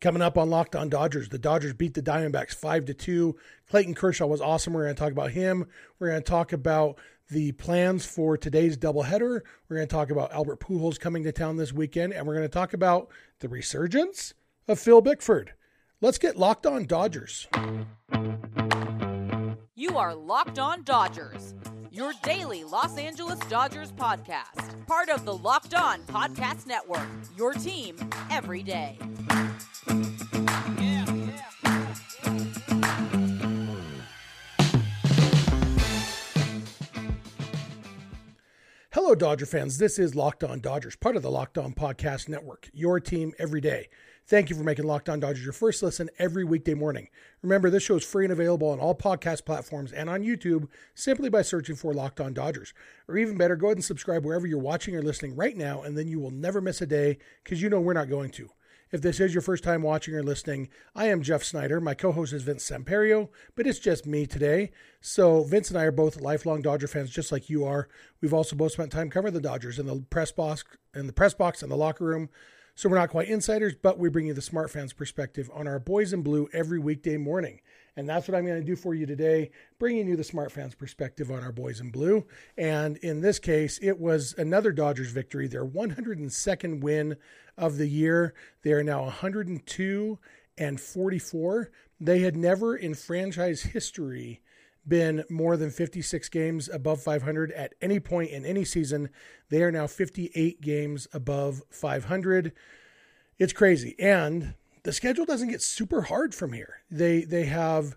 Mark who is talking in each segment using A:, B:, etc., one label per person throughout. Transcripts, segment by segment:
A: Coming up on Locked On Dodgers, the Dodgers beat the Diamondbacks 5 to 2. Clayton Kershaw was awesome. We're going to talk about him. We're going to talk about the plans for today's doubleheader. We're going to talk about Albert Pujols coming to town this weekend, and we're going to talk about the resurgence of Phil Bickford. Let's get Locked On Dodgers.
B: You are Locked On Dodgers, your daily Los Angeles Dodgers podcast, part of the Locked On Podcast Network, your team every day.
A: Hello, Dodger fans. This is Locked On Dodgers, part of the Locked On Podcast Network, your team every day. Thank you for making Locked On Dodgers your first listen every weekday morning. Remember, this show is free and available on all podcast platforms and on YouTube simply by searching for Locked On Dodgers. Or even better, go ahead and subscribe wherever you're watching or listening right now, and then you will never miss a day because you know we're not going to. If this is your first time watching or listening, I am Jeff Snyder. My co host is Vince Samperio, but it's just me today. So, Vince and I are both lifelong Dodger fans, just like you are. We've also both spent time covering the Dodgers in the press box, in the press box, and the locker room. So, we're not quite insiders, but we bring you the smart fans perspective on our boys in blue every weekday morning. And that's what I'm going to do for you today, bringing you the smart fans perspective on our boys in blue. And in this case, it was another Dodgers victory, their 102nd win of the year. They are now 102 and 44. They had never in franchise history been more than 56 games above 500 at any point in any season. They are now 58 games above 500. It's crazy. And the schedule doesn't get super hard from here. They they have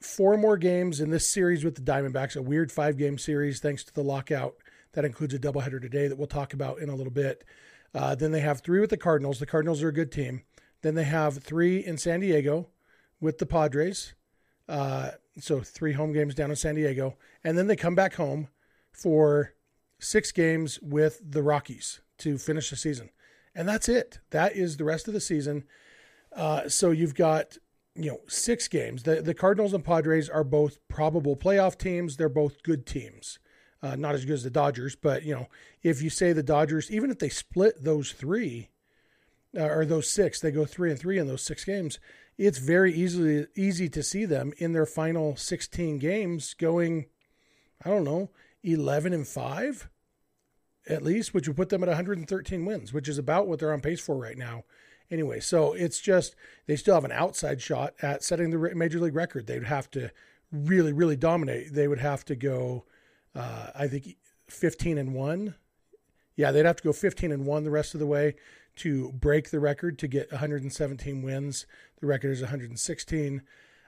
A: four more games in this series with the Diamondbacks, a weird five game series thanks to the lockout. That includes a doubleheader today that we'll talk about in a little bit. Uh, then they have three with the Cardinals. The Cardinals are a good team. Then they have three in San Diego with the Padres. Uh, so three home games down in San Diego. And then they come back home for six games with the Rockies to finish the season. And that's it. That is the rest of the season. Uh, so you've got you know six games. The the Cardinals and Padres are both probable playoff teams. They're both good teams. Uh, not as good as the Dodgers, but you know if you say the Dodgers, even if they split those three uh, or those six, they go three and three in those six games. It's very easily easy to see them in their final 16 games going, I don't know, 11 and five at least, which would put them at 113 wins, which is about what they're on pace for right now anyway, so it's just they still have an outside shot at setting the major league record. They would have to really, really dominate. They would have to go, uh, I think, 15 and one. Yeah, they'd have to go 15 and one the rest of the way to break the record to get 117 wins. The record is 116.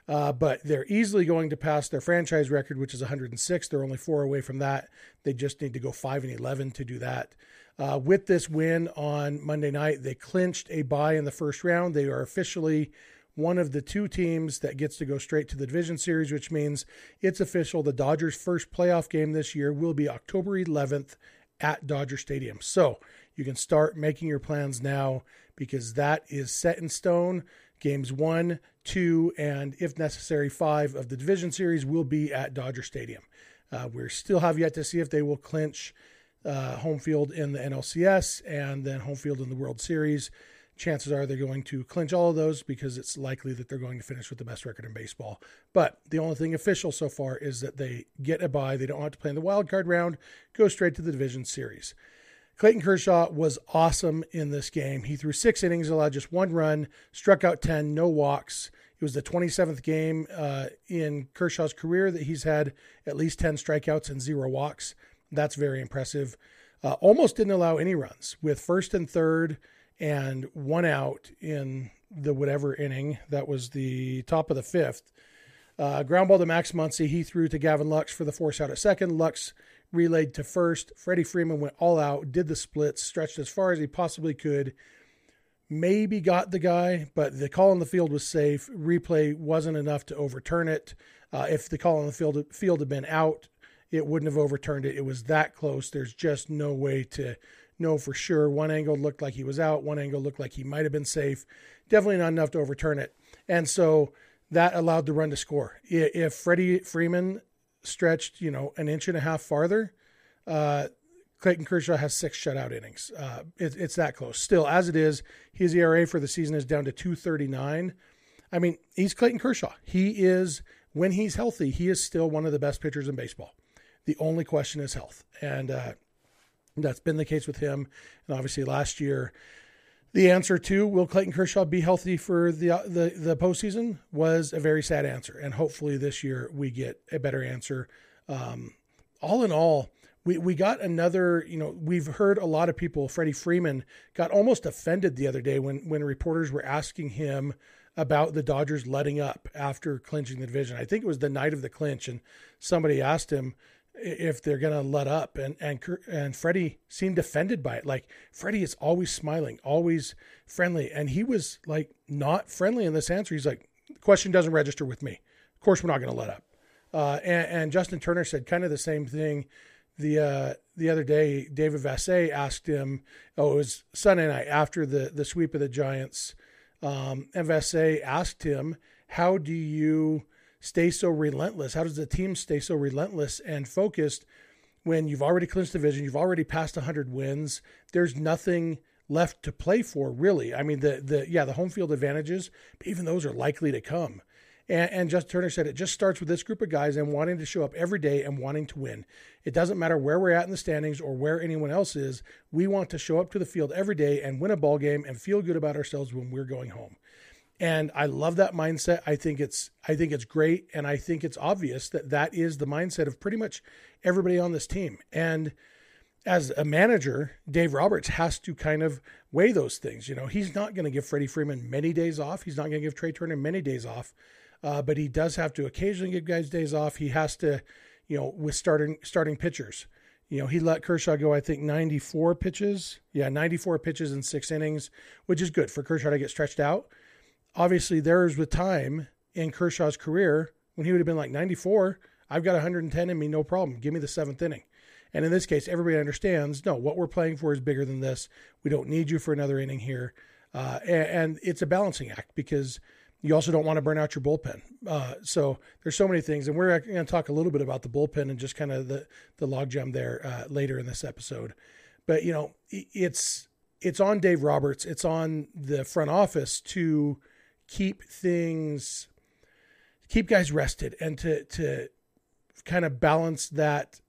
A: Uh, but they're easily going to pass their franchise record, which is 106. They're only four away from that. They just need to go five and 11 to do that. Uh, with this win on Monday night, they clinched a bye in the first round. They are officially one of the two teams that gets to go straight to the division series, which means it's official. The Dodgers' first playoff game this year will be October 11th at Dodger Stadium. So you can start making your plans now because that is set in stone. Games one, two, and if necessary, five of the division series will be at Dodger Stadium. Uh, we still have yet to see if they will clinch uh, home field in the NLCS and then home field in the World Series. Chances are they're going to clinch all of those because it's likely that they're going to finish with the best record in baseball. But the only thing official so far is that they get a bye. They don't have to play in the wild card round, go straight to the division series. Clayton Kershaw was awesome in this game. He threw six innings, allowed just one run, struck out 10, no walks. It was the 27th game uh, in Kershaw's career that he's had at least 10 strikeouts and zero walks. That's very impressive. Uh, almost didn't allow any runs with first and third and one out in the whatever inning. That was the top of the fifth. Uh, ground ball to Max Muncy. He threw to Gavin Lux for the force out at second. Lux relayed to first. Freddie Freeman went all out, did the splits, stretched as far as he possibly could. Maybe got the guy, but the call on the field was safe. Replay wasn't enough to overturn it. Uh, if the call on the field field had been out, it wouldn't have overturned it. It was that close. There's just no way to know for sure. One angle looked like he was out, one angle looked like he might have been safe. Definitely not enough to overturn it. And so that allowed the run to score. If Freddie Freeman stretched, you know, an inch and a half farther, uh, Clayton Kershaw has six shutout innings. Uh, it, it's that close. Still, as it is, his ERA for the season is down to 239. I mean, he's Clayton Kershaw. He is, when he's healthy, he is still one of the best pitchers in baseball. The only question is health. And uh, that's been the case with him. And obviously, last year, the answer to will Clayton Kershaw be healthy for the uh, the the postseason was a very sad answer, and hopefully this year we get a better answer. Um, all in all, we we got another. You know, we've heard a lot of people. Freddie Freeman got almost offended the other day when when reporters were asking him about the Dodgers letting up after clinching the division. I think it was the night of the clinch, and somebody asked him if they're to let up, and and and Freddie seemed offended by it. Like Freddie is always smiling, always friendly, and he was like not friendly in this answer. He's like, the question doesn't register with me. Of course, we're not to let up. Uh, and, and, Justin Turner said kind of the same thing. The uh, the other day, David Vassegh asked him. Oh, it was Sunday night after the the sweep of the Giants um, and Vassegh asked him, How do you stay so relentless? How does the team stay so relentless and focused when you've already clinched the division? You've already passed 100 wins. There's nothing left to play for, really. I mean, the, the yeah, the home field advantages, even those are likely to come. And, and Justin Turner said it just starts with this group of guys and wanting to show up every day and wanting to win. It doesn't matter where we're at in the standings or where anyone else is. We want to show up to the field every day and win a ball game and feel good about ourselves when we're going home. And I love that mindset. I think it's I think it's great, and I think it's obvious that that is the mindset of pretty much everybody on this team. And as a manager, Dave Roberts has to kind of weigh those things. You know, he's not going to give Freddie Freeman many days off. He's not going to give Trey Turner many days off uh, but he does have to occasionally give guys days off. He has to, you know, with starting starting pitchers. You know, he let Kershaw go, I think, 94 pitches. Yeah, 94 pitches in six innings, which is good for Kershaw to get stretched out. Obviously, there is with time in Kershaw's career when he would have been like 94. I've got 110 in me, no problem. Give me the seventh inning. And in this case, everybody understands no, what we're playing for is bigger than this. We don't need you for another inning here. Uh, and, and, it's a balancing act because you also don't want to burn out your bullpen. Uh, so there's so many things, and we're going to talk a little bit about the bullpen and just kind of the the logjam there uh, later in this episode. But you know, it's it's on Dave Roberts, it's on the front office to keep things, keep guys rested, and to to kind of balance that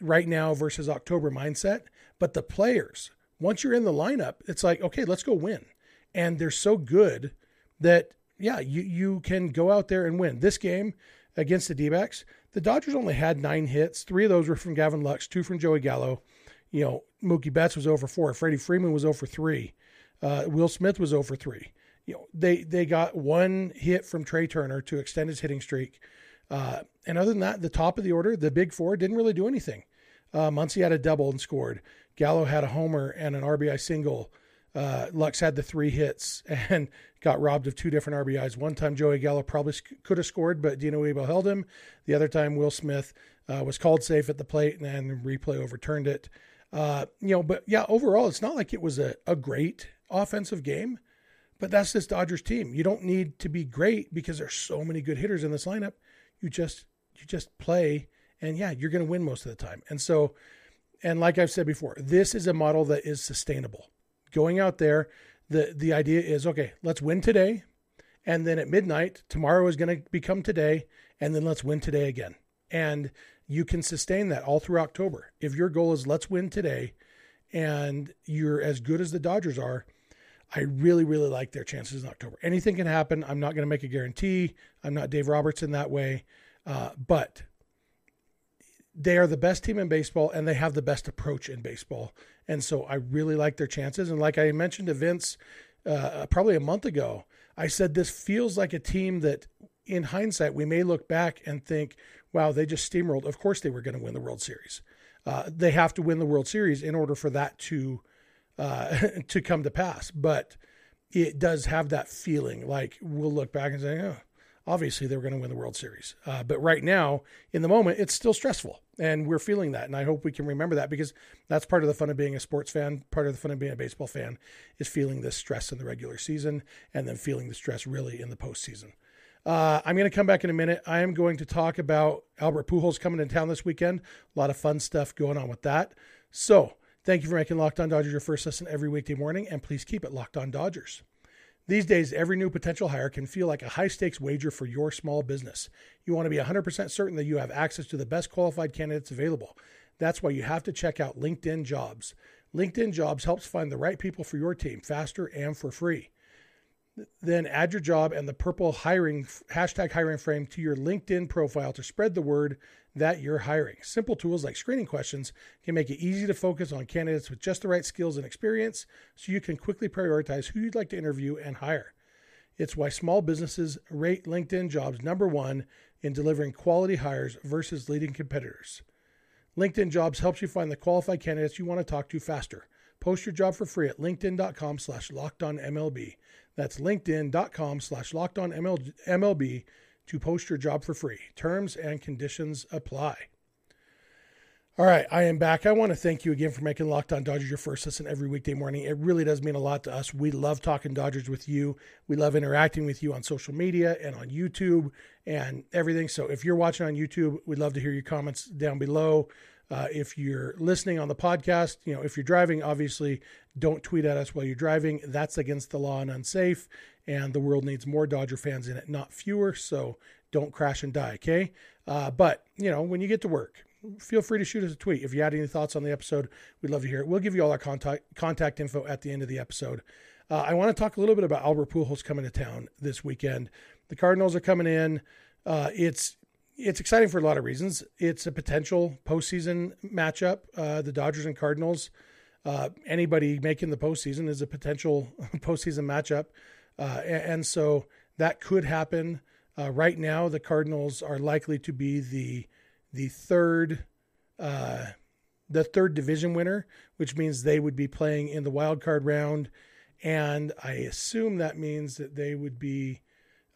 A: right now versus October mindset. But the players, once you're in the lineup, it's like okay, let's go win, and they're so good that yeah, you, you can go out there and win. This game against the D backs, the Dodgers only had nine hits. Three of those were from Gavin Lux, two from Joey Gallo. You know, Mookie Betts was over four. Freddie Freeman was over three. Uh, Will Smith was over three. You know, they they got one hit from Trey Turner to extend his hitting streak. Uh, and other than that, the top of the order, the big four, didn't really do anything. Uh, Muncy had a double and scored. Gallo had a homer and an RBI single. Uh, Lux had the three hits and got robbed of two different RBIs. One time Joey Gallo probably sc- could have scored, but Dino Ebel held him. The other time Will Smith uh, was called safe at the plate and then replay overturned it. Uh, you know, but yeah, overall, it's not like it was a, a great offensive game, but that's this Dodgers team. You don't need to be great because there's so many good hitters in this lineup. You just you just play, and yeah, you're going to win most of the time. And so, and like I've said before, this is a model that is sustainable going out there, the the idea is okay, let's win today, and then at midnight tomorrow is going to become today, and then let's win today again. And you can sustain that all through October. If your goal is let's win today, and you're as good as the Dodgers are, I really, really like their chances in October. Anything can happen. I'm not going to make a guarantee. I'm not Dave Roberts in that way. Uh, but they are the best team in baseball and they have the best approach in baseball. And so I really like their chances. And like I mentioned to Vince uh, probably a month ago, I said this feels like a team that, in hindsight, we may look back and think, wow, they just steamrolled. Of course, they were going to win the World Series. Uh, they have to win the World Series in order for that to uh, to come to pass. But it does have that feeling like we'll look back and say, oh, obviously they were going to win the World Series. Uh, but right now, in the moment, it's still stressful. And we're feeling that. And I hope we can remember that because that's part of the fun of being a sports fan. Part of the fun of being a baseball fan is feeling this stress in the regular season and then feeling the stress really in the postseason. Uh, I'm going to come back in a minute. I am going to talk about Albert Pujols coming in town this weekend. A lot of fun stuff going on with that. So, thank you for making Locked On Dodgers your first listen every weekday morning, and please keep it Locked On Dodgers. These days, every new potential hire can feel like a high stakes wager for your small business. You want to be 100% certain that you have access to the best qualified candidates available. That's why you have to check out LinkedIn Jobs. LinkedIn Jobs helps find the right people for your team faster and for free. Then add your job and the purple hiring hashtag hiring frame to your LinkedIn profile to spread the word that you're hiring. Simple tools like screening questions can make it easy to focus on candidates with just the right skills and experience so you can quickly prioritize who you'd like to interview and hire. It's why small businesses rate LinkedIn jobs number one in delivering quality hires versus leading competitors. LinkedIn Jobs helps you find the qualified candidates you want to talk to faster. Post your job for free at linkedin.com slash lockedonmlb. That's linkedin.com slash lockedonmlb to post your job for free. Terms and conditions apply. All right, I am back. I want to thank you again for making Locked On Dodgers your first listen every weekday morning. It really does mean a lot to us. We love talking Dodgers with you. We love interacting with you on social media and on YouTube and everything. So if you're watching on YouTube, we'd love to hear your comments down below. Uh, if you're listening on the podcast, you know, if you're driving, obviously don't tweet at us while you're driving. That's against the law and unsafe. And the world needs more Dodger fans in it, not fewer. So don't crash and die, okay? Uh, but, you know, when you get to work, feel free to shoot us a tweet. If you had any thoughts on the episode, we'd love to hear it. We'll give you all our contact contact info at the end of the episode. Uh, I want to talk a little bit about Albert Pujols coming to town this weekend. The Cardinals are coming in. Uh, it's it's exciting for a lot of reasons. It's a potential postseason matchup. Uh, the Dodgers and Cardinals. Uh, anybody making the postseason is a potential postseason matchup, uh, and, and, so that could happen. Uh, right now, the Cardinals are likely to be the the third uh, the third division winner, which means they would be playing in the wild card round, and I assume that means that they would be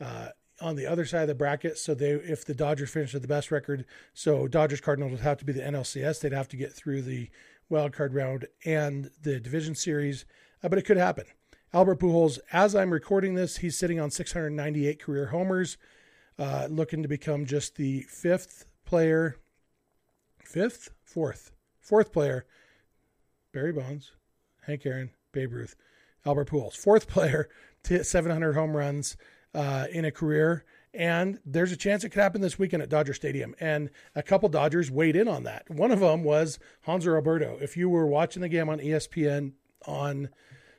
A: uh, on the other side of the bracket. So they, if the Dodgers finish with the best record, so Dodgers Cardinals would have to be the NLCS. They'd have to get through the wild card round and the division series, uh, but it could happen. Albert Pujols, as I'm recording this, he's sitting on 698 career homers, uh, looking to become just the fifth player, fifth, fourth, fourth player, Barry Bonds, Hank Aaron, Babe Ruth, Albert Pujols, fourth player to hit 700 home runs uh, in a career. And there's a chance it could happen this weekend at Dodger Stadium. And a couple Dodgers weighed in on that. One of them was Hanser Alberto. If you were watching the game on ESPN on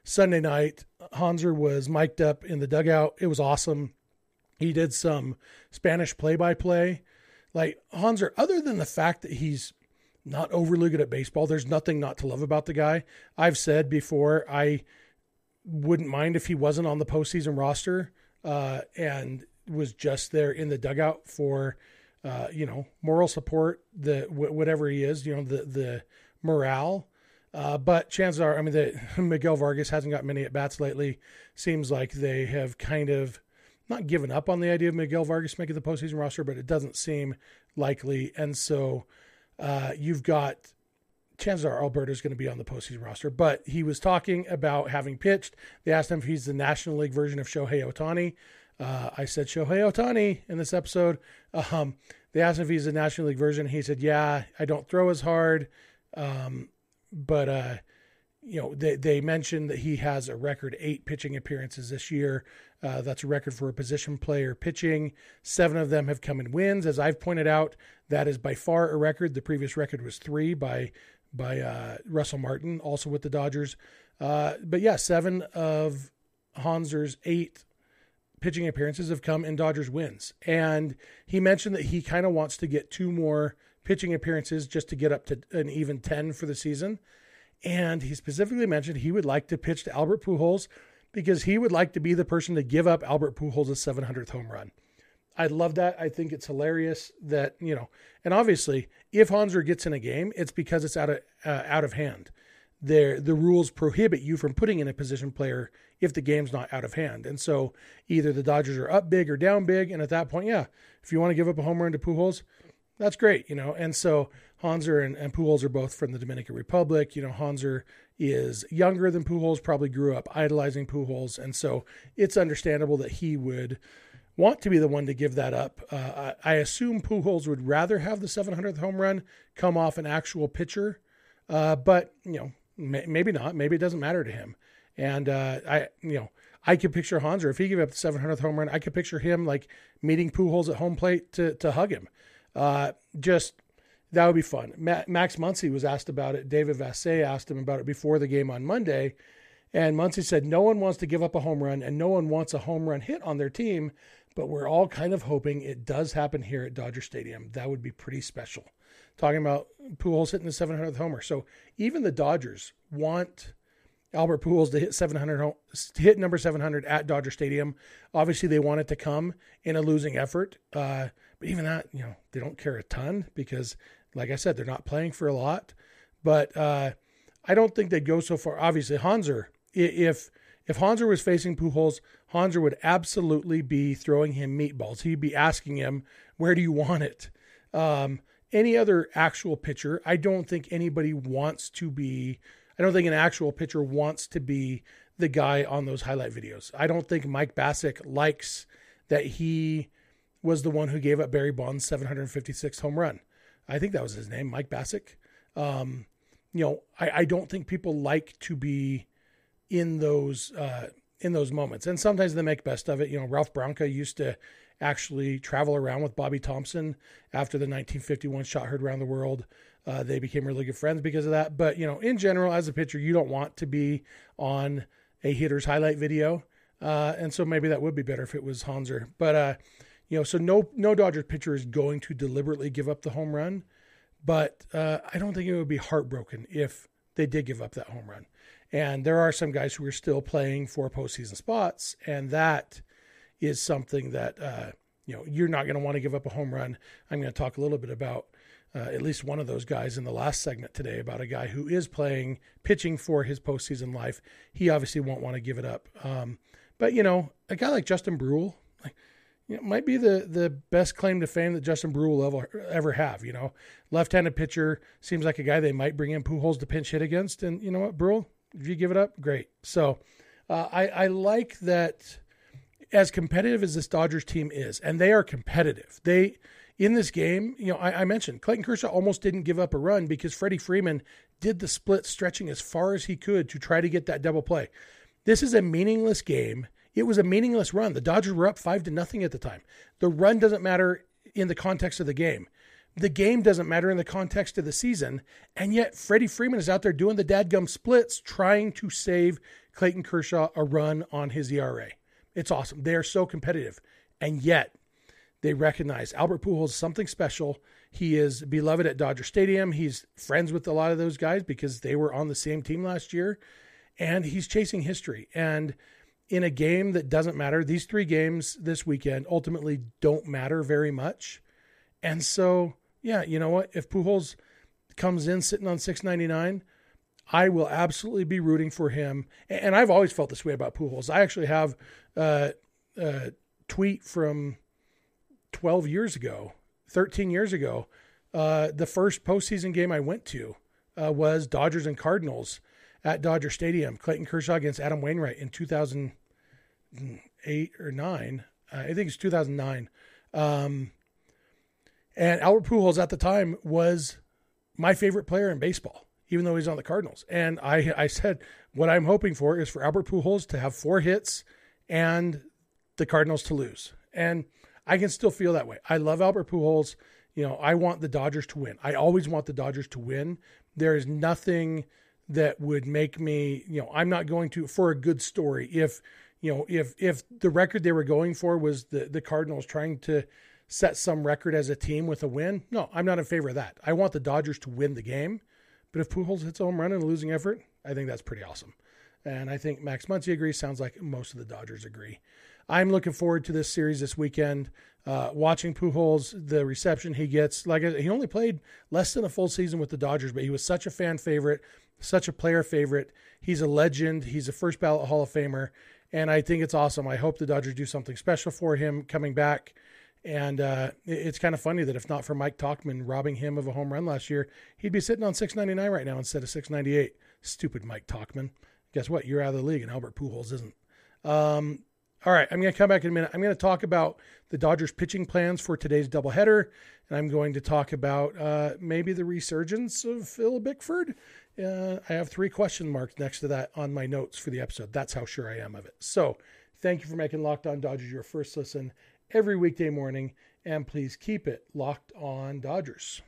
A: Sunday night, Hanser was mic'd up in the dugout. It was awesome. He did some Spanish play by play like Hanser, other than the fact that he's not overly good at baseball, there's nothing not to love about the guy. I've said before, I wouldn't mind if he wasn't on the postseason roster uh, and was just there in the dugout for, uh, you know, moral support, the whatever he is, you know, the the morale. Uh, but chances are, I mean, the Miguel Vargas hasn't got many at bats lately. Seems like they have kind of not given up on the idea of Miguel Vargas making the postseason roster, but it doesn't seem likely. And so uh, you've got chances are Alberto's going to be on the postseason roster. But he was talking about having pitched. They asked him if he's the National League version of Shohei Ohtani. Uh, I said Shohei Ohtani in this episode. Um, they asked him if he's the National League version. He said, "Yeah, I don't throw as hard, um, but uh, you know, they, they mentioned that he has a record eight pitching appearances this year. Uh, that's a record for a position player pitching. Seven of them have come in wins. As I've pointed out, that is by far a record. The previous record was three by by uh, Russell Martin, also with the Dodgers. Uh, but yeah, seven of Hanser's eight pitching appearances have come in Dodgers wins. And he mentioned that he kind of wants to get two more pitching appearances just to get up to an even 10 for the season. And he specifically mentioned he would like to pitch to Albert Pujols because he would like to be the person to give up Albert Pujols' 700th home run. I love that. I think it's hilarious that you know, and obviously, if Hanser gets in a game, it's because it's out of uh, out of hand. There, the rules prohibit you from putting in a position player if the game's not out of hand. And so, either the Dodgers are up big or down big, and at that point, yeah, if you want to give up a home run to Pujols, that's great, you know. And so Hanser and, and Pujols are both from the Dominican Republic. You know, Hanser is younger than Pujols, probably grew up idolizing Pujols, and so it's understandable that he would want to be the one to give that up. Uh, I, I, assume Pujols would rather have the 700th home run come off an actual pitcher Uh, but you know, may, maybe not. Maybe it doesn't matter to him. And uh, I, you know, I could picture Hanser if he gave up the 700th home run. I could picture him like meeting Pujols at home plate to to hug him. Uh, just that would be fun. Ma- Max Muncy was asked about it. David Vassegh asked him about it before the game on Monday, and Muncy said no one wants to give up a home run and no one wants a home run hit on their team, but we're all kind of hoping it does happen here at Dodger Stadium. That would be pretty special. Talking about Pujols hitting the 700th homer, so even the Dodgers want Albert Pujols to hit 700 to hit number 700 at Dodger Stadium. Obviously, they want it to come in a losing effort, uh, but even that, you know, they don't care a ton because, like I said, they're not playing for a lot. But uh, I don't think they'd go so far. Obviously, Hanser, if if Hanser was facing Pujols, Hanser would absolutely be throwing him meatballs. He'd be asking him, "Where do you want it?" Um, any other actual pitcher, I don't think anybody wants to be I don't think an actual pitcher wants to be the guy on those highlight videos. I don't think Mike Bacsik likes that he was the one who gave up Barry Bonds' 756th home run. I think that was his name, Mike Bacsik. Um, you know, I, I, don't think people like to be in those uh, in those moments, and sometimes they make best of it. You know, Ralph Branca used to actually travel around with Bobby Thomson after the 1951 shot heard around the world. Uh, they became really good friends because of that. But you know, in general, as a pitcher, you don't want to be on a hitter's highlight video, uh, and so maybe that would be better if it was Hanser. But uh, you know, so no no Dodgers pitcher is going to deliberately give up the home run, but uh, I don't think it would be heartbroken if they did give up that home run. And there are some guys who are still playing for postseason spots, and that is something that uh, you know you're not going to want to give up a home run. I'm going to talk a little bit about uh, at least one of those guys in the last segment today about a guy who is playing pitching for his postseason life. He obviously won't want to give it up. Um, but you know, a guy like Justin Bruihl, like, you know, might be the the best claim to fame that Justin Bruihl will ever, ever have. You know, left-handed pitcher seems like a guy they might bring in Pujols to pinch hit against, and you know what, Bruihl, if you give it up, great. So uh, I I like that. As competitive as this Dodgers team is, and they are competitive, they in this game, you know, I, I, mentioned Clayton Kershaw almost didn't give up a run because Freddie Freeman did the split, stretching as far as he could to try to get that double play. This is a meaningless game. It was a meaningless run. The Dodgers were up five to nothing at the time. The run doesn't matter in the context of the game. The game doesn't matter in the context of the season. And yet, Freddie Freeman is out there doing the dadgum splits, trying to save Clayton Kershaw a run on his ERA. It's awesome. They are so competitive. And yet, they recognize Albert Pujols is something special. He is beloved at Dodger Stadium. He's friends with a lot of those guys because they were on the same team last year. And he's chasing history. And in a game that doesn't matter, these three games this weekend ultimately don't matter very much. And so, yeah, you know what? If Pujols comes in sitting on 699, I will absolutely be rooting for him. And I've always felt this way about Pujols. I actually have a, a tweet from 12 years ago, 13 years ago, uh, the first postseason game I went to uh, was Dodgers and Cardinals at Dodger Stadium. Clayton Kershaw against Adam Wainwright in 2008 or nine. Uh, I think it's 2009. Um, and Albert Pujols at the time was my favorite player in baseball, even though he's on the Cardinals. And I, I said, what I'm hoping for is for Albert Pujols to have four hits and the Cardinals to lose. And I can still feel that way. I love Albert Pujols. You know, I want the Dodgers to win. I always want the Dodgers to win. There is nothing that would make me, you know, I'm not going to for a good story. If, you know, if if the record they were going for was the the Cardinals trying to set some record as a team with a win, no, I'm not in favor of that. I want the Dodgers to win the game. But if Pujols hits a home run in a losing effort, I think that's pretty awesome. And I think Max Muncy agrees. Sounds like most of the Dodgers agree. I'm looking forward to this series this weekend. Uh, watching Pujols, the reception he gets. Like he only played less than a full season with the Dodgers, but he was such a fan favorite, such a player favorite. He's a legend. He's a first ballot Hall of Famer, and I think it's awesome. I hope the Dodgers do something special for him coming back. And uh, it's kind of funny that if not for Mike Tauchman robbing him of a home run last year, he'd be sitting on 699 right now instead of 698. Stupid Mike Tauchman. Guess what? You're out of the league, and Albert Pujols isn't. Um, All right, I'm going to come back in a minute. I'm going to talk about the Dodgers pitching plans for today's doubleheader, and I'm going to talk about uh, maybe the resurgence of Phil Bickford. Uh, I have three question marks next to that on my notes for the episode. That's how sure I am of it. So, thank you for making Locked On Dodgers your first listen every weekday morning, and please keep it locked on Dodgers.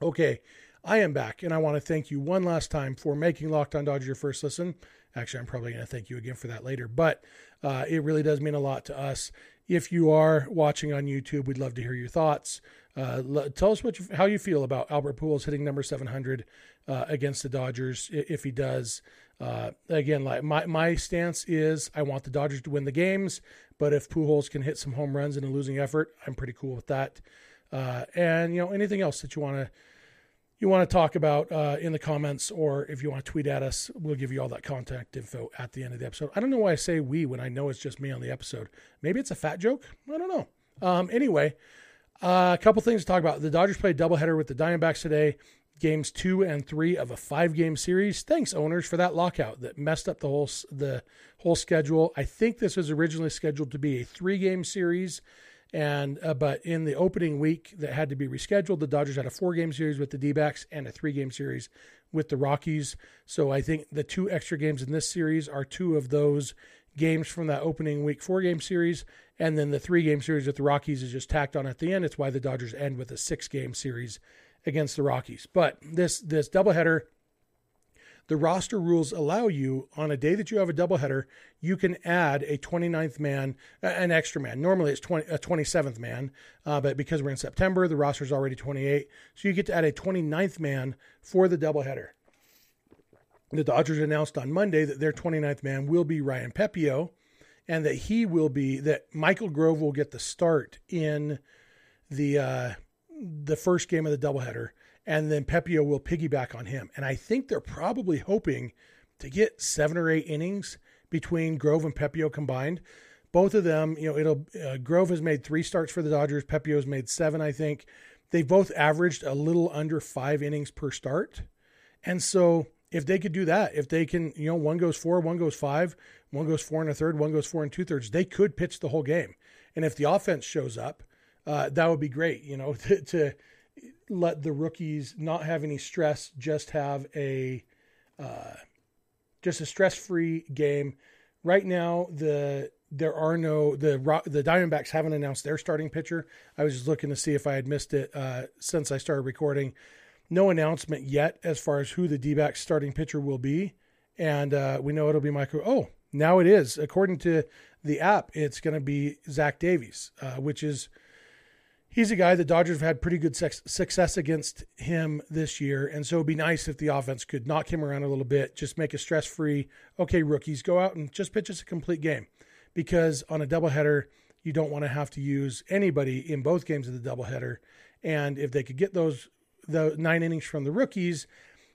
A: Okay, I am back, and I want to thank you one last time for making Locked On Dodgers your first listen. Actually, I'm probably going to thank you again for that later, but uh, it really does mean a lot to us. If you are watching on YouTube, we'd love to hear your thoughts. Uh, tell us what you, how you feel about Albert Pujols hitting number 700 uh, against the Dodgers if he does. Uh, again, like my my stance is I want the Dodgers to win the games, but if Pujols can hit some home runs in a losing effort, I'm pretty cool with that. Uh, and you know anything else that you want to you want to talk about uh, in the comments, or if you want to tweet at us, we'll give you all that contact info at the end of the episode. I don't know why I say we when I know it's just me on the episode. Maybe it's a fat joke. I don't know. Um, anyway, uh, a couple things to talk about. The Dodgers played doubleheader with the Diamondbacks today, games two and three of a five-game series. Thanks, owners, for that lockout that messed up the whole the whole schedule. I think this was originally scheduled to be a three-game series and uh, but in the opening week that had to be rescheduled, the Dodgers had a four game series with the D backs and a three game series with the Rockies. So I think the two extra games in this series are two of those games from that opening week four game series. And then the three game series with the Rockies is just tacked on at the end. It's why the Dodgers end with a six game series against the Rockies. But this this doubleheader the roster rules allow you on a day that you have a doubleheader, you can add a 29th man, an extra man. Normally it's 20, a 27th man, uh, but because we're in September, the roster is already 28. So you get to add a 29th man for the doubleheader. The Dodgers announced on Monday that their 29th man will be Ryan Pepiot and that he will be, that Michael Grove will get the start in the, uh, the first game of the doubleheader and then Pepiot will piggyback on him. And I think they're probably hoping to get seven or eight innings between Grove and Pepiot combined. Both of them, you know, it'll uh, Grove has made three starts for the Dodgers. Pepiot has made seven, I think. They've both averaged a little under five innings per start, and so if they could do that, if they can, you know, one goes four, one goes five, one goes four and a third, one goes four and two thirds, they could pitch the whole game. And if the offense shows up, uh, that would be great. You know, to, to let the rookies not have any stress, just have a uh, just a stress-free game. Right now, the there are no the the Diamondbacks haven't announced their starting pitcher. I was just looking to see if I had missed it uh, since I started recording. No announcement yet as far as who the D-backs starting pitcher will be, and uh, we know it'll be Michael. Oh, now it is according to the app. It's going to be Zach Davies, uh, which is he's a guy the Dodgers have had pretty good success against him this year. And so it'd be nice if the offense could knock him around a little bit, just make a stress free, okay, rookies, go out and just pitch us a complete game. Because on a doubleheader, you don't want to have to use anybody in both games of the doubleheader. And if they could get those the nine innings from the rookies,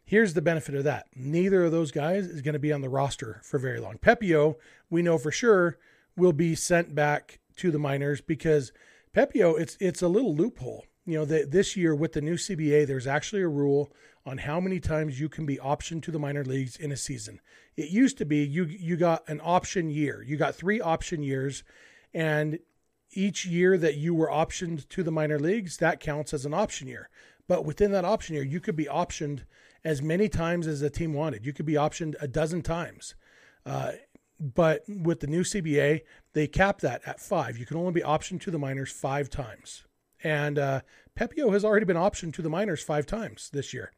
A: here's the benefit of that. Neither of those guys is going to be on the roster for very long. Pepiot, we know for sure, will be sent back to the minors because – Pepiot, it's it's a little loophole. You know, the, this year with the new CBA, there's actually a rule on how many times you can be optioned to the minor leagues in a season. It used to be you you got an option year. You got three option years, and each year that you were optioned to the minor leagues, that counts as an option year. But within that option year, you could be optioned as many times as the team wanted. You could be optioned a dozen times. Uh, but with the new CBA, they cap that at five. You can only be optioned to the minors five times. And uh, Pepiot has already been optioned to the minors five times this year.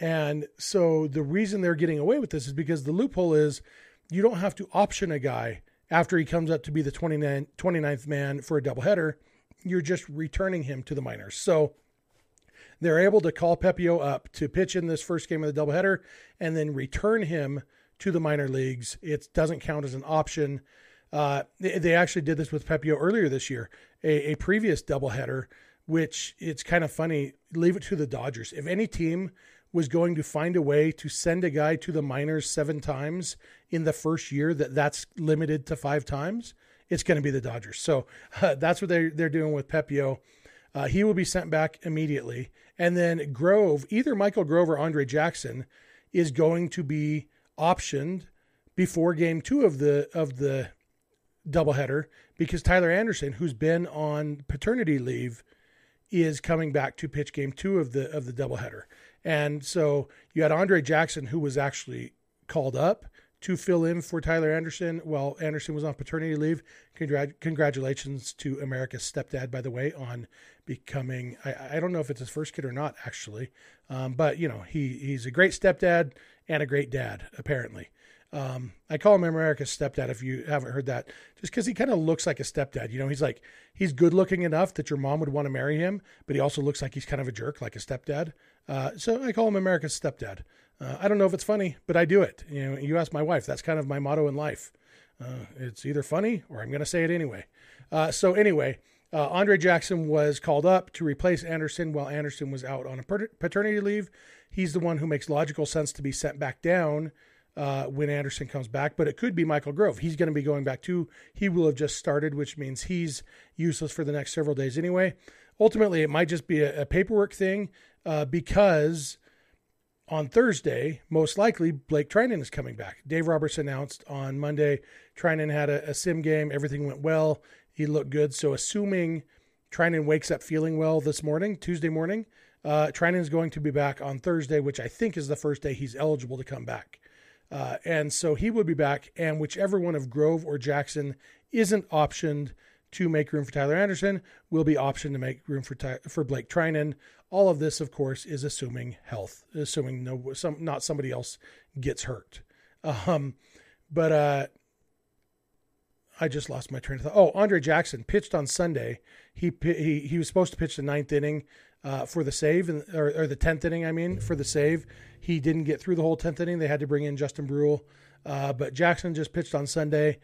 A: And so the reason they're getting away with this is because the loophole is you don't have to option a guy after he comes up to be the 29, 29th man for a doubleheader. You're just returning him to the minors. So they're able to call Pepiot up to pitch in this first game of the doubleheader and then return him to the minor leagues. It doesn't count as an option. Uh, they, they, actually did this with Pepiot earlier this year, a, a previous doubleheader, which it's kind of funny. Leave it to the Dodgers. If any team was going to find a way to send a guy to the minors seven times in the first year, that that's limited to five times, it's going to be the Dodgers. So uh, that's what they're, they're doing with Pepiot. Uh, he will be sent back immediately. And then Grove, either Michael Grove or Andre Jackson, is going to be optioned before game two of the of the doubleheader because Tyler Anderson, who's been on paternity leave, is coming back to pitch game two of the of the doubleheader. And so you had Andre Jackson, who was actually called up to fill in for Tyler Anderson while Anderson was on paternity leave. Congrat- congratulations to America's stepdad, by the way, on becoming. I, I don't know if it's his first kid or not, actually, um, but you know he he's a great stepdad and a great dad, apparently. Um, I call him America's stepdad if you haven't heard that, just because he kind of looks like a stepdad. You know, he's like, he's good looking enough that your mom would want to marry him, but he also looks like he's kind of a jerk, like a stepdad. Uh, so I call him America's stepdad. Uh, I don't know if it's funny, but I do it. You know, you ask my wife, that's kind of my motto in life. Uh, it's either funny or I'm going to say it anyway. Uh, so anyway, uh, Andre Jackson was called up to replace Anderson while Anderson was out on a paternity leave. He's the one who makes logical sense to be sent back down uh, when Anderson comes back, but it could be Michael Grove. He's going to be going back too. He will have just started, which means he's useless for the next several days anyway. Ultimately, it might just be a, a paperwork thing uh, because on Thursday, most likely, Blake Treinen is coming back. Dave Roberts announced on Monday Treinen had a, a sim game. Everything went well. He looked good. So, assuming Treinen wakes up feeling well this morning, Tuesday morning, uh, Treinen is going to be back on Thursday, which I think is the first day he's eligible to come back. Uh, and so he will be back, and whichever one of Grove or Jackson isn't optioned to make room for Tyler Anderson will be optioned to make room for Ty- for Blake Treinen. All of this, of course, is assuming health, assuming no some not somebody else gets hurt. Um, but uh, I just lost my train of thought. Oh, Andre Jackson pitched on Sunday. He he he was supposed to pitch the ninth inning uh, for the save, and, or, or the tenth inning. I mean, for the save, he didn't get through the whole tenth inning. They had to bring in Justin Bruihl, uh, but Jackson just pitched on Sunday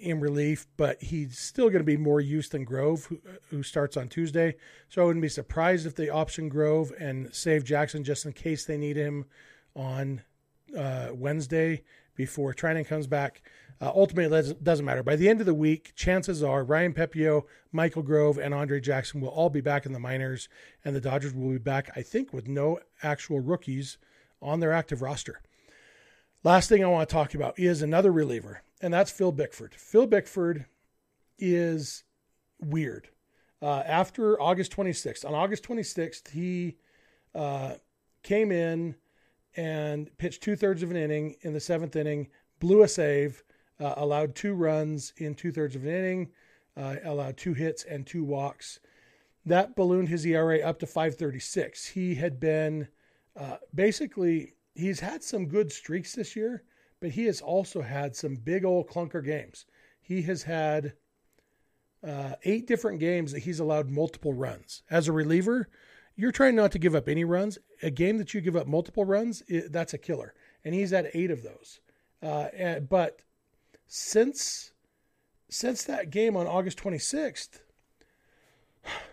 A: in relief. But he's still going to be more used than Grove, who, who starts on Tuesday. So I wouldn't be surprised if they option Grove and save Jackson just in case they need him on uh, Wednesday before Treinen comes back. Uh, ultimately, it doesn't matter. By the end of the week, chances are Ryan Pepiot, Michael Grove, and Andre Jackson will all be back in the minors, and the Dodgers will be back, I think, with no actual rookies on their active roster. Last thing I want to talk about is another reliever, and that's Phil Bickford. Phil Bickford is weird. Uh, after August 26th, on August 26th, he uh, came in and pitched two thirds of an inning in the seventh inning, blew a save, uh, allowed two runs in two thirds of an inning, uh, allowed two hits and two walks. That ballooned his ERA up to 536. He had been uh, basically, he's had some good streaks this year, but he has also had some big old clunker games. He has had uh, eight different games that he's allowed multiple runs. As a reliever, you're trying not to give up any runs. A game that you give up multiple runs, it, that's a killer. And he's had eight of those. Uh, and, but since since that game on August 26th,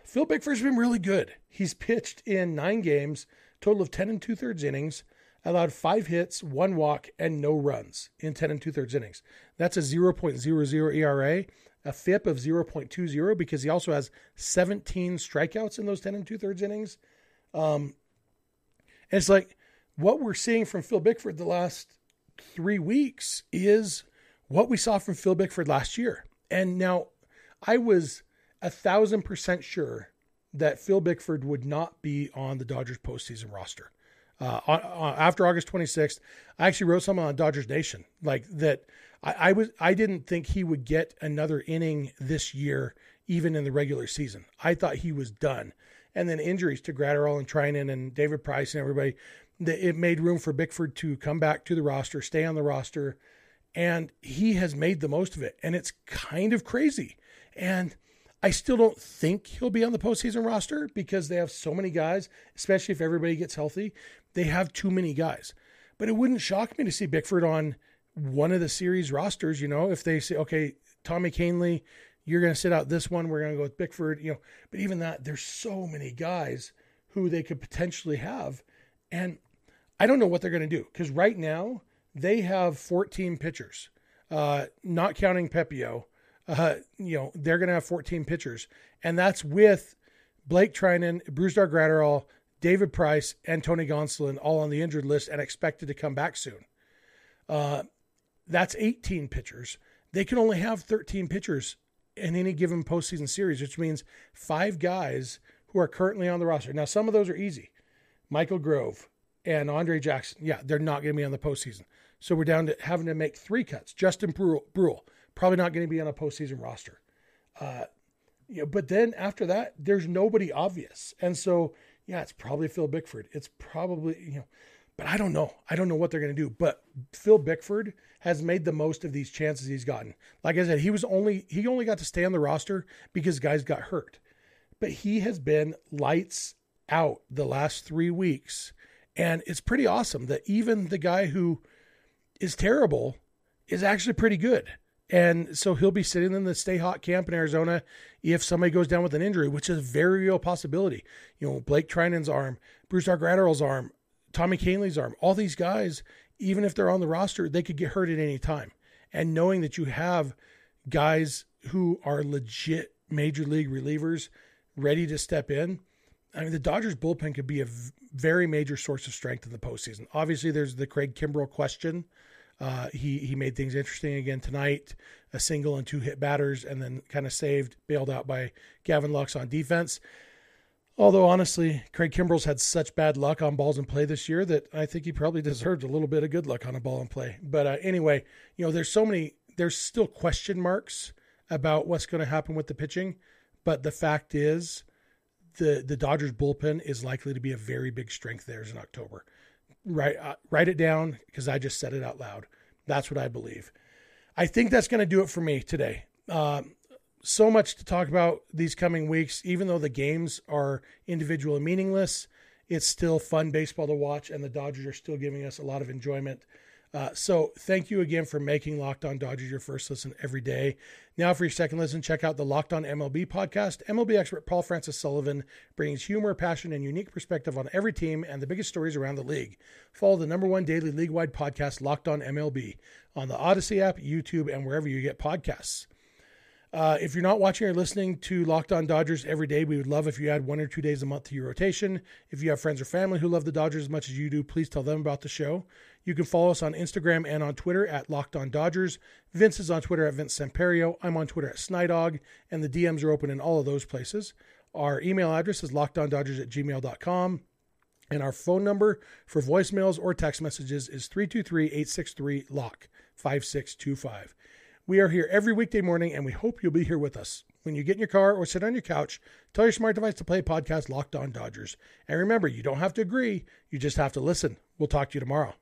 A: Phil Bickford's been really good. He's pitched in nine games, total of 10 and two thirds innings, allowed five hits, one walk, and no runs in 10 and two thirds innings. That's a 0.00 ERA, a FIP of 0.20 because he also has 17 strikeouts in those 10 and two thirds innings. Um, and it's like what we're seeing from Phil Bickford the last three weeks is what we saw from Phil Bickford last year. And now I was a thousand percent sure that Phil Bickford would not be on the Dodgers postseason roster. Uh, after August 26th, I actually wrote something on Dodgers Nation like that. I, I, was I didn't think he would get another inning this year, even in the regular season. I thought he was done, and then injuries to Graterol and Treinen and David Price and everybody, it made room for Bickford to come back to the roster, stay on the roster, and he has made the most of it. And it's kind of crazy. And I still don't think he'll be on the postseason roster because they have so many guys, especially if everybody gets healthy. They have too many guys. But it wouldn't shock me to see Bickford on one of the series rosters, you know, if they say, okay, Tommy Kahnle, you're going to sit out this one, we're going to go with Bickford, you know. But even that, there's so many guys who they could potentially have. And I don't know what they're going to do because right now they have 14 pitchers, uh, not counting Pepiot uh, you know, they're going to have 14 pitchers. And that's with Blake Treinen, Brusdar Graterol, David Price, and Tony Gonsolin all on the injured list and expected to come back soon. Uh, that's 18 pitchers. They can only have 13 pitchers in any given postseason series, which means five guys who are currently on the roster. Now, some of those are easy. Michael Grove and Andre Jackson, yeah, they're not going to be on the postseason. So we're down to having to make three cuts. Justin Bruihl, probably not going to be on a postseason roster. Uh, but then after that, there's nobody obvious. And so, yeah, it's probably Phil Bickford. It's probably, you know, but I don't know. I don't know what they're going to do. But Phil Bickford has made the most of these chances he's gotten. Like I said, he was only he only got to stay on the roster because guys got hurt. But he has been lights out the last 3 weeks. And it's pretty awesome that even the guy who is terrible is actually pretty good. And so he'll be sitting in the stay hot camp in Arizona if somebody goes down with an injury, which is a very real possibility. You know, Blake Treinen's arm, Brusdar Graterol's arm, Tommy Kahnle's arm, all these guys, even if they're on the roster, they could get hurt at any time. And knowing that you have guys who are legit major league relievers ready to step in, I mean, the Dodgers bullpen could be a very major source of strength in the postseason. Obviously, there's the Craig Kimbrel question. Uh, he he made things interesting again tonight. A single and two hit batters, and then kind of saved, bailed out by Gavin Lux on defense. Although honestly, Craig Kimbrel's had such bad luck on balls in play this year that I think he probably deserved a little bit of good luck on a ball in play. But uh, anyway, you know, there's so many, there's still question marks about what's going to happen with the pitching. But the fact is, the the Dodgers bullpen is likely to be a very big strength theirs in October. Write uh, write it down because I just said it out loud. That's what I believe. I think that's going to do it for me today. Um, so much to talk about these coming weeks. Even though the games are individual and meaningless, it's still fun baseball to watch, and the Dodgers are still giving us a lot of enjoyment. Uh, so thank you again for making Locked On Dodgers your first listen every day. Now for your second listen, check out the Locked On MLB podcast. MLB expert Paul Francis Sullivan brings humor, passion, and unique perspective on every team and the biggest stories around the league. Follow the number one daily league-wide podcast, Locked On MLB, on the Audacy app, YouTube, and wherever you get podcasts. Uh, if you're not watching or listening to Locked On Dodgers every day, we would love if you add one or two days a month to your rotation. If you have friends or family who love the Dodgers as much as you do, please tell them about the show. You can follow us on Instagram and on Twitter at Locked On Dodgers. Vince is on Twitter at Vince Samperio. I'm on Twitter at Snydog, and the DMs are open in all of those places. Our email address is lockedondodgers at gmail.com. And our phone number for voicemails or text messages is 323 863 LOCK 5625. We are here every weekday morning, and we hope you'll be here with us. When you get in your car or sit on your couch, tell your smart device to play podcast Locked On Dodgers. And remember, you don't have to agree, you just have to listen. We'll talk to you tomorrow.